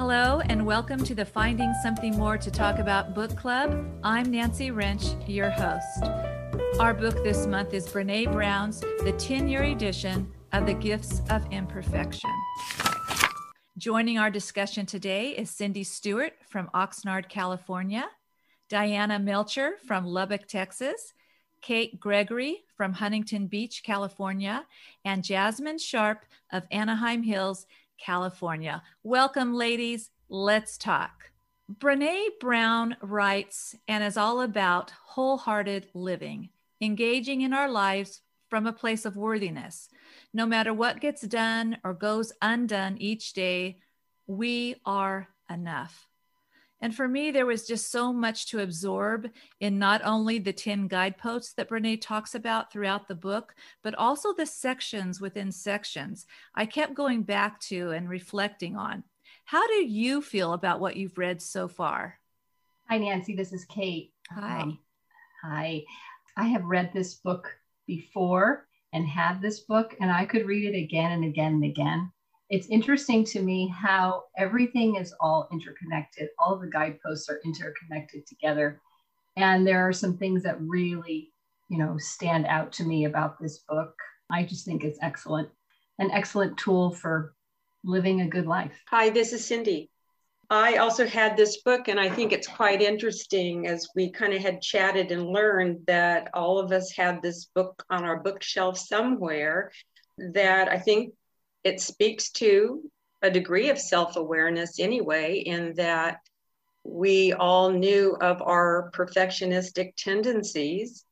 Hello, and welcome to the Finding Something More to Talk About book club. I'm Nancy Rench, your host. Our book this month is Brene Brown's The 10 Year Edition of The Gifts of Imperfection. Joining our discussion today is Cindy Stewart from Oxnard, California, Diana Melcher from Lubbock, Texas, Kate Gregory from Huntington Beach, California, and Jasmine Sharp of Anaheim Hills, California. Welcome, ladies. Let's talk. Brene Brown writes and is all about wholehearted living, engaging in our lives from a place of worthiness. No matter what gets done or goes undone each day, we are enough. And for me, there was just so much to absorb in not only the 10 guideposts that Brene talks about throughout the book, but also the sections within sections I kept going back to and reflecting on. How do you feel about what you've read so far? Hi, Nancy. This is Kate. Hi. Um, hi. I have read this book before and had this book, and I could read it again and again and again it's interesting to me how everything is all interconnected. All the guideposts are interconnected together. And there are some things that really, you know, stand out to me about this book. I just think it's excellent, an excellent tool for living a good life. Hi, this is Cindy. I also had this book, and I think it's quite interesting as we kind of had chatted and learned that all of us had this book on our bookshelf somewhere that I think it speaks to a degree of self awareness anyway, in that we all knew of our perfectionistic tendencies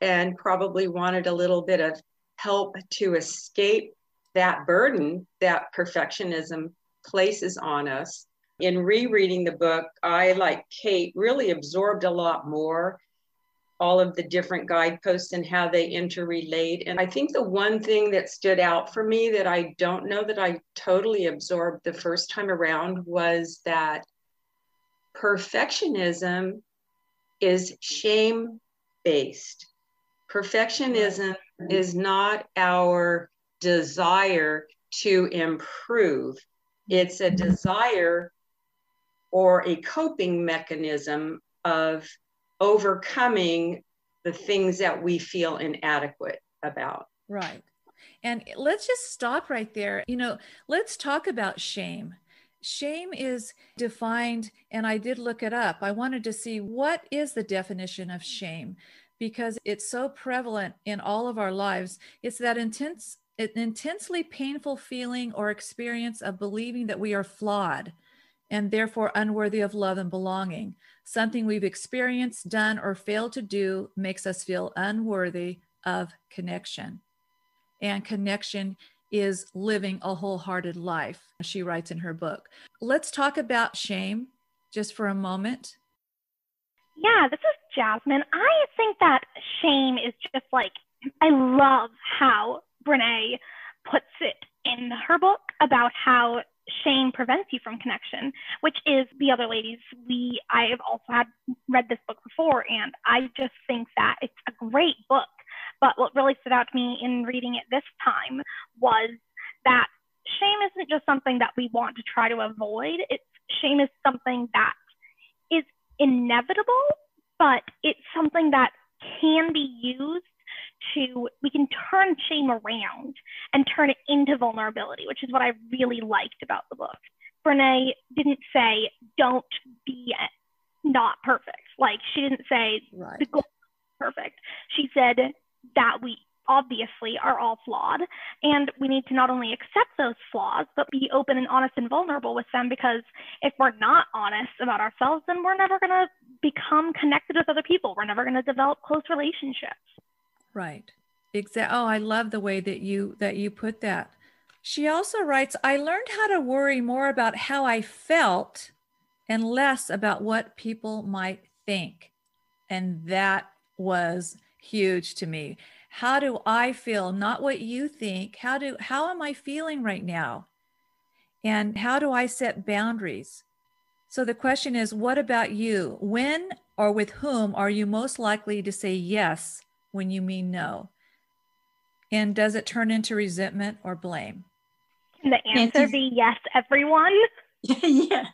and probably wanted a little bit of help to escape that burden that perfectionism places on us. In rereading the book, I, like Kate, really absorbed a lot more all of the different guideposts and how they interrelate. And I think the one thing that stood out for me that I don't know that I totally absorbed the first time around was that perfectionism is shame based. Perfectionism is not our desire to improve, it's a desire or a coping mechanism of overcoming the things that we feel inadequate about. Right. And let's just stop right there. You know, let's talk about shame. Shame is defined, and I did look it up. I wanted to see what is the definition of shame because it's so prevalent in all of our lives. It's that intense, intensely painful feeling or experience of believing that we are flawed and therefore unworthy of love and belonging. Something we've experienced, done, or failed to do makes us feel unworthy of connection. And connection is living a wholehearted life, she writes in her book. Let's talk about shame just for a moment. Yeah, this is Jasmine. I think that shame is just like, I love how Brene puts it in her book about how shame prevents you from connection, which is the other ladies. We I have also had read this book before, and I just think that it's a great book. But what really stood out to me in reading it this time was that shame isn't just something that we want to try to avoid. It's shame is something that is inevitable, but it's something that can be used to we can turn shame around and turn it into vulnerability, which is what I really liked about the book. Brene didn't say don't be not perfect. Like she didn't say right. the goal perfect. She said that we obviously are all flawed and we need to not only accept those flaws but be open and honest and vulnerable with them because if we're not honest about ourselves then we're never going to become connected with other people we're never going to develop close relationships Right. Exactly. Oh, I love the way that you that you put that. She also writes, I learned how to worry more about how I felt and less about what people might think. And that was huge to me. How do I feel? Not what you think. How do how am I feeling right now? And how do I set boundaries? So the question is, what about you? When or with whom are you most likely to say yes when you mean no? And does it turn into resentment or blame? Can the answer be yes, everyone? yes.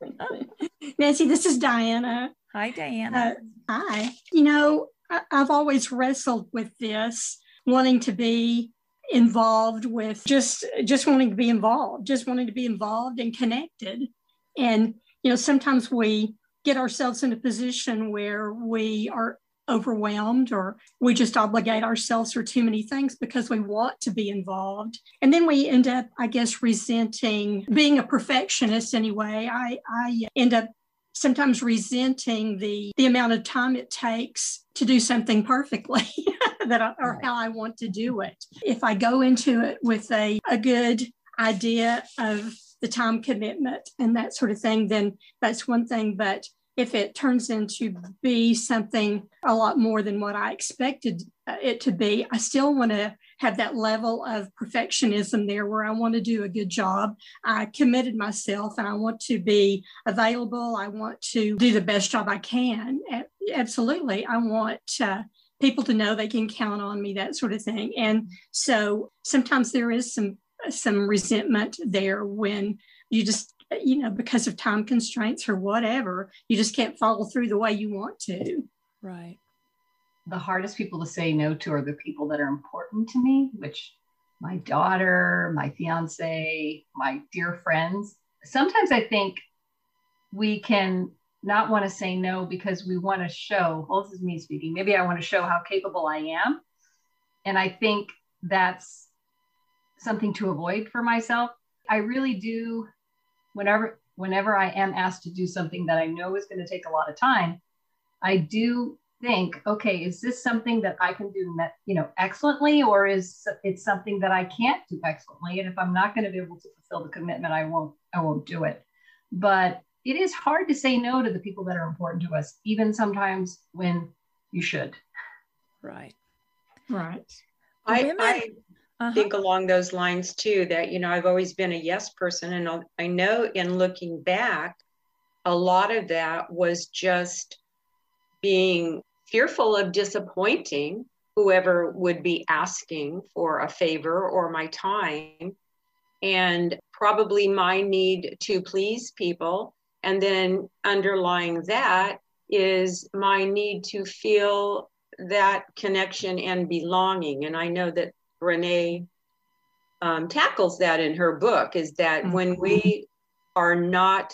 Nancy, this is Diana. Hi, Diana. Uh, hi. You know, I, I've always wrestled with this, wanting to be involved with just just wanting to be involved just wanting to be involved and connected and you know sometimes we get ourselves in a position where we are overwhelmed or we just obligate ourselves for too many things because we want to be involved. And then we end up i guess resenting being a perfectionist anyway. I i end up sometimes resenting the the amount of time it takes to do something perfectly that I, or how i want to do it. If i go into it with a, a good idea of the time commitment and that sort of thing then that's one thing. But if it turns into be something a lot more than what I expected uh, it to be, I still want to have that level of perfectionism there where I want to do a good job. I committed myself and I want to be available. I want to do the best job I can. Absolutely. I want uh, people to know they can count on me, that sort of thing. And so sometimes there is some some resentment there when you just you know, because of time constraints or whatever, you just can't follow through the way you want to. Right. The hardest people to say no to are the people that are important to me, which my daughter, my fiance, my dear friends. Sometimes I think we can not want to say no because we want to show, well, this is me speaking, maybe I want to show how capable I am. And I think that's something to avoid for myself. I really do whenever whenever I am asked to do something that I know is going to take a lot of time, I do think, okay, is this something that I can do, you know, excellently, or is it something that I can't do excellently? And if I'm not going to be able to fulfill the commitment, I won't, I won't do it. But it is hard to say no to the people that are important to us, even sometimes when you should. Right. Right. I, I uh-huh. think along those lines too that you know i've always been a yes person and i know in looking back a lot of that was just being fearful of disappointing whoever would be asking for a favor or my time and probably my need to please people and then underlying that is my need to feel that connection and belonging and i know that Brene um, tackles that in her book is that mm-hmm. when we are not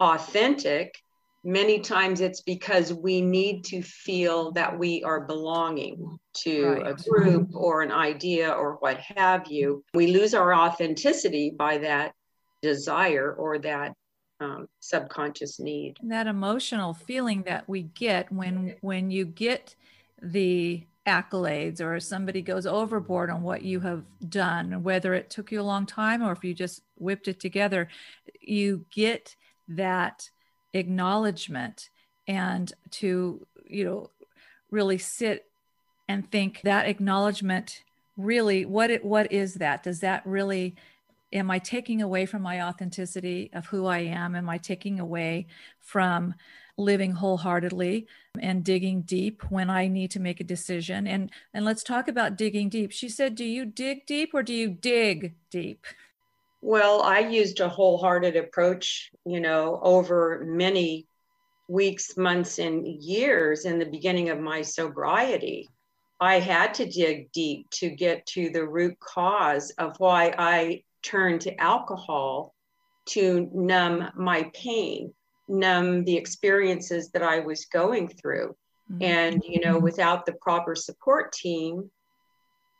authentic, many times it's because we need to feel that we are belonging to right. a group or an idea or what have you. We lose our authenticity by that desire or that um, subconscious need. That emotional feeling that we get when when you get the accolades or somebody goes overboard on what you have done, whether it took you a long time or if you just whipped it together, you get that acknowledgement and to, you know, really sit and think that acknowledgement really what it what is that? Does that really am i taking away from my authenticity of who i am? Am i taking away from living wholeheartedly and digging deep when I need to make a decision. And and let's talk about digging deep. She said, "Do you dig deep or do you dig deep?" Well, I used a wholehearted approach, you know, over many weeks, months, and years in the beginning of my sobriety. I had to dig deep to get to the root cause of why I turned to alcohol to numb my pain numb the experiences that I was going through. Mm-hmm. And, you know, without the proper support team,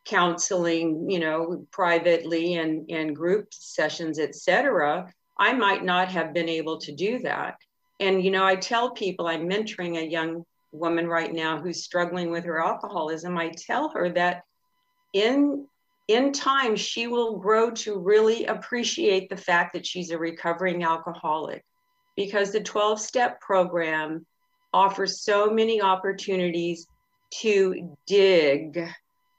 counseling, you know, privately and, and group sessions, etc., I might not have been able to do that. And, you know, I tell people I'm mentoring a young woman right now who's struggling with her alcoholism. I tell her that in in time she will grow to really appreciate the fact that she's a recovering alcoholic because the 12 step program offers so many opportunities to dig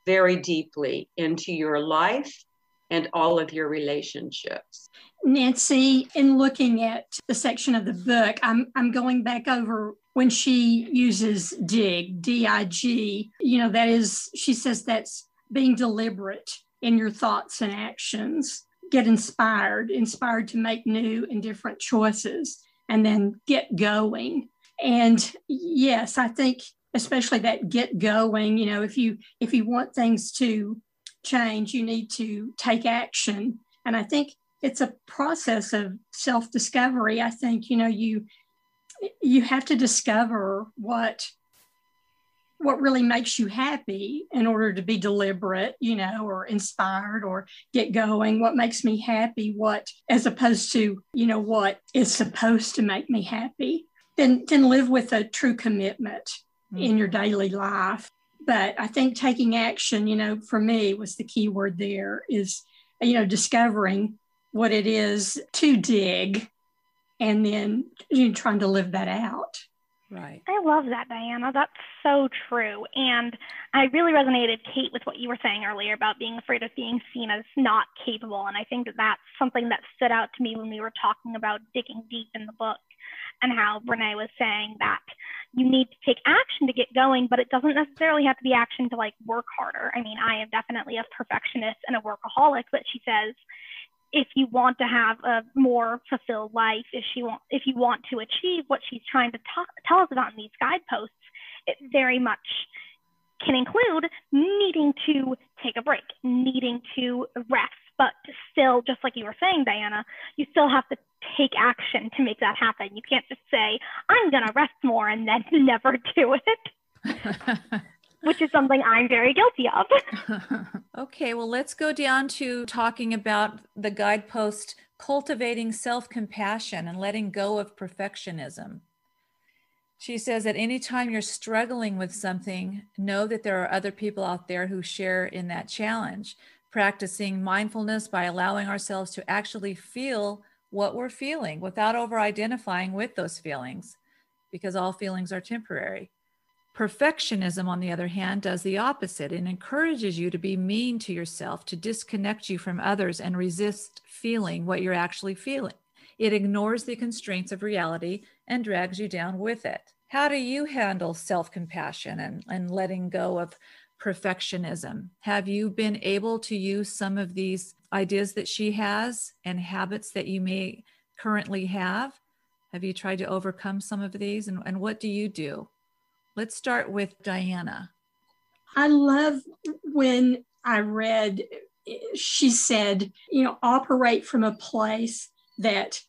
very deeply into your life and all of your relationships. Nancy, in looking at the section of the book, I'm, I'm going back over when she uses dig, D I G, you know, that is, she says that's being deliberate in your thoughts and actions, get inspired, inspired to make new and different choices and then get going. And yes, I think especially that get going, you know, if you if you want things to change, you need to take action. And I think it's a process of self-discovery. I think, you know, you you have to discover what what really makes you happy in order to be deliberate, you know, or inspired or get going. What makes me happy? What, as opposed to, you know, what is supposed to make me happy? Then, then live with a true commitment mm-hmm. in your daily life. But I think taking action, you know, for me was the key word there is, you know, discovering what it is to dig and then you know, trying to live that out. Right. I love that, Diana. That's so true. And I really resonated, Kate, with what you were saying earlier about being afraid of being seen as not capable. And I think that that's something that stood out to me when we were talking about digging deep in the book and how Brene was saying that you need to take action to get going, but it doesn't necessarily have to be action to like work harder. I mean, I am definitely a perfectionist and a workaholic, but she says if you want to have a more fulfilled life, if she want, if you want to achieve what she's trying to talk, tell us about in these guideposts, it very much can include needing to take a break, needing to rest, but still, just like you were saying, Diana, you still have to take action to make that happen. You can't just say, I'm going to rest more and then never do it. which is something I'm very guilty of. okay, well, let's go down to talking about the guidepost cultivating self compassion and letting go of perfectionism. She says that anytime you're struggling with something, know that there are other people out there who share in that challenge. Practicing mindfulness by allowing ourselves to actually feel what we're feeling without over identifying with those feelings, because all feelings are temporary. Perfectionism, on the other hand, does the opposite and encourages you to be mean to yourself, to disconnect you from others and resist feeling what you're actually feeling. It ignores the constraints of reality and drags you down with it. How do you handle self compassion and, and letting go of perfectionism? Have you been able to use some of these ideas that she has and habits that you may currently have? Have you tried to overcome some of these? And, and what do you do? Let's start with Diana. I love when I read, she said, you know, operate from a place that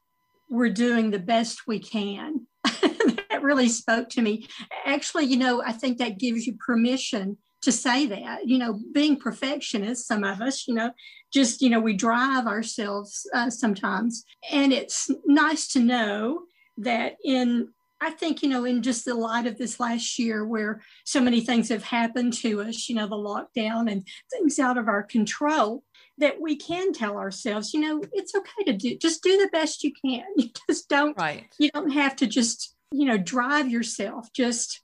we're doing the best we can. that really spoke to me. Actually, you know, I think that gives you permission to say that. You know, being perfectionists, some of us, you know, just, you know, we drive ourselves uh, sometimes. And it's nice to know that in I think, you know, in just the light of this last year where so many things have happened to us, you know, the lockdown and things out of our control, that we can tell ourselves, you know, it's okay to do, just do the best you can. You just don't, right. you don't have to just, you know, drive yourself, just,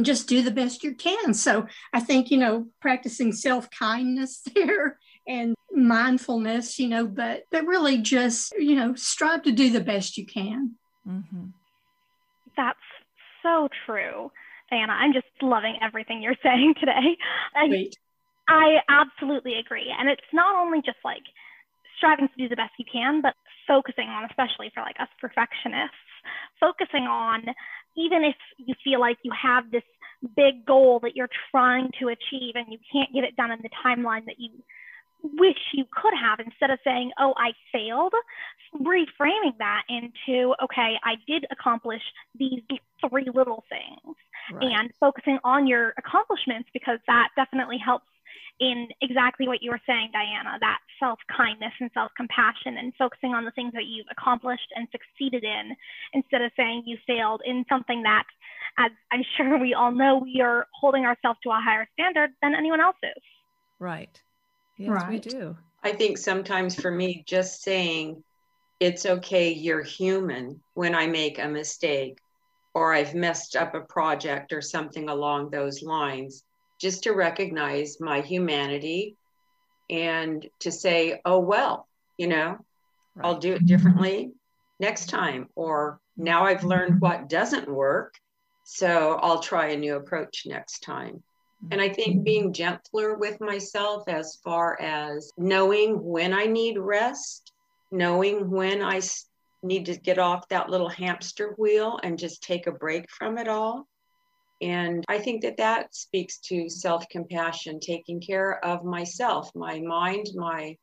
just do the best you can. So I think, you know, practicing self kindness there and mindfulness, you know, but, but really just, you know, strive to do the best you can. Mm-hmm. That's so true, Diana. I'm just loving everything you're saying today. I, I absolutely agree. And it's not only just like striving to do the best you can, but focusing on, especially for like us perfectionists, focusing on even if you feel like you have this big goal that you're trying to achieve and you can't get it done in the timeline that you wish you could have instead of saying, oh, I failed, reframing that into, okay, I did accomplish these three little things right. and focusing on your accomplishments because that definitely helps in exactly what you were saying, Diana, that self kindness and self compassion and focusing on the things that you've accomplished and succeeded in instead of saying you failed in something that, as I'm sure we all know, we are holding ourselves to a higher standard than anyone else is. Right. Yes, right. we do. I think sometimes for me, just saying it's okay, you're human when I make a mistake or I've messed up a project or something along those lines, just to recognize my humanity and to say, oh, well, you know, right. I'll do it differently next time. Or now I've learned what doesn't work. So I'll try a new approach next time. And I think mm-hmm. being gentler with myself as far as knowing when I need rest, knowing when I need to get off that little hamster wheel and just take a break from it all. And I think that that speaks to self compassion, taking care of myself, my mind, my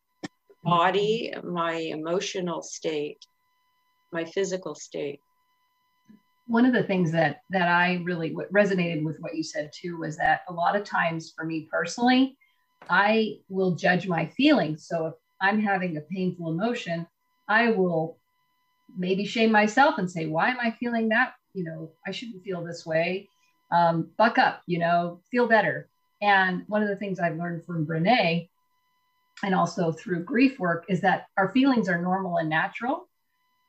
body, my emotional state, my physical state. One of the things that that I really what resonated with what you said too was that a lot of times for me personally, I will judge my feelings. So if I'm having a painful emotion, I will maybe shame myself and say, why am I feeling that? You know, I shouldn't feel this way. Um, buck up, you know, feel better. And one of the things I've learned from Brene and also through grief work is that our feelings are normal and natural.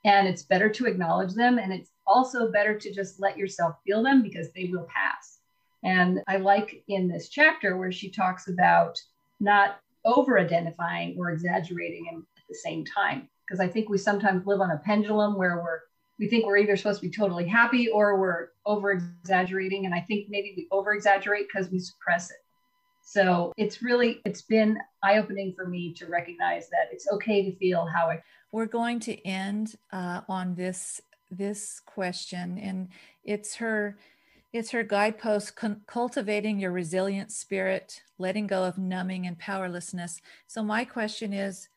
And it's better to acknowledge them. And it's also better to just let yourself feel them because they will pass. And I like in this chapter where she talks about not over identifying or exaggerating at the same time. Because I think we sometimes live on a pendulum where we're we think we're either supposed to be totally happy or we're over exaggerating. And I think maybe we over exaggerate because we suppress it. So it's really it's been eye opening for me to recognize that it's okay to feel how I. We're going to end uh, on this this question, and it's her it's her guidepost cultivating your resilient spirit, letting go of numbing and powerlessness. So, my question is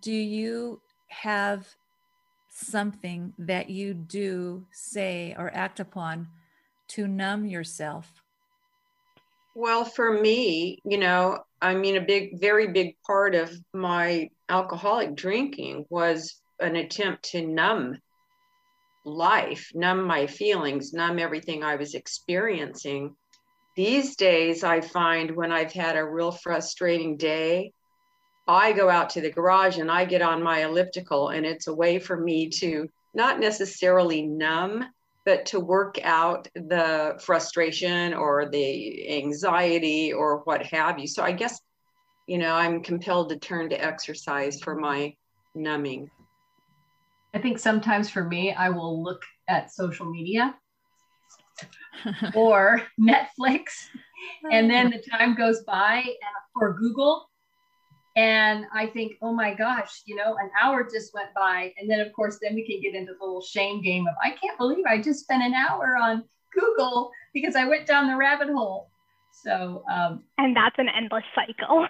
Do you have something that you do say or act upon to numb yourself? Well, for me, you know, I mean, a big, very big part of my alcoholic drinking was an attempt to numb life, numb my feelings, numb everything I was experiencing. These days, I find when I've had a real frustrating day, I go out to the garage and I get on my elliptical, and it's a way for me to not necessarily numb, but to work out the frustration or the anxiety or what have you. So I guess, you know, I'm compelled to turn to exercise for my numbing. I think sometimes for me, I will look at social media or Netflix, and then the time goes by, and or Google, and I think, oh my gosh, you know, an hour just went by, and then of course, then we can get into the little shame game of I can't believe I just spent an hour on Google because I went down the rabbit hole. So, um, and that's an endless cycle.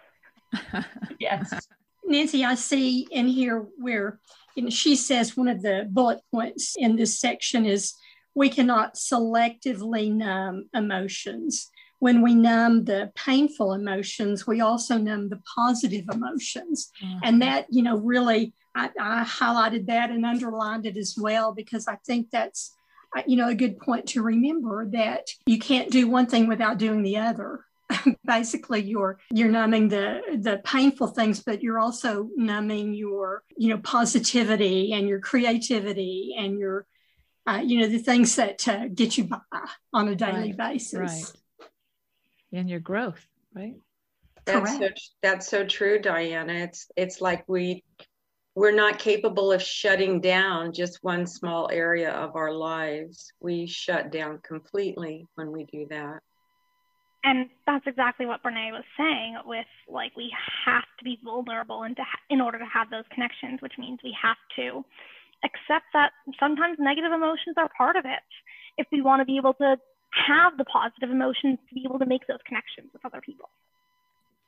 yes. Nancy, I see in here where you know, she says one of the bullet points in this section is we cannot selectively numb emotions. When we numb the painful emotions, we also numb the positive emotions. Mm-hmm. And that, you know, really, I, I highlighted that and underlined it as well because I think that's, uh, you know, a good point to remember that you can't do one thing without doing the other. basically you're you're numbing the the painful things but you're also numbing your you know positivity and your creativity and your uh, you know the things that uh, get you by on a daily right. basis. right. And your growth right? That's Correct. so that's so true diana. It's it's like we we're not capable of shutting down just one small area of our lives. We shut down completely when we do that and that's exactly what Brene was saying with like we have to be vulnerable and to ha- in order to have those connections, which means we have to accept that sometimes negative emotions are part of it. If we want to be able to have the positive emotions to be able to make those connections with other people.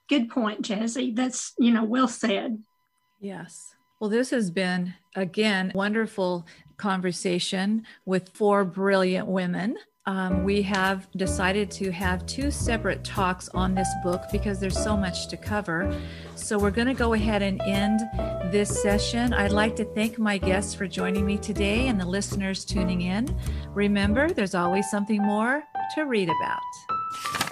Good point, Jazzy. That's, you know, well said. Yes. Well, this has been, again, wonderful conversation with four brilliant women um, we have decided to have two separate talks on this book because there's so much to cover. So we're going to go ahead and end this session. I'd like to thank my guests for joining me today and the listeners tuning in. Remember, there's always something more to read about.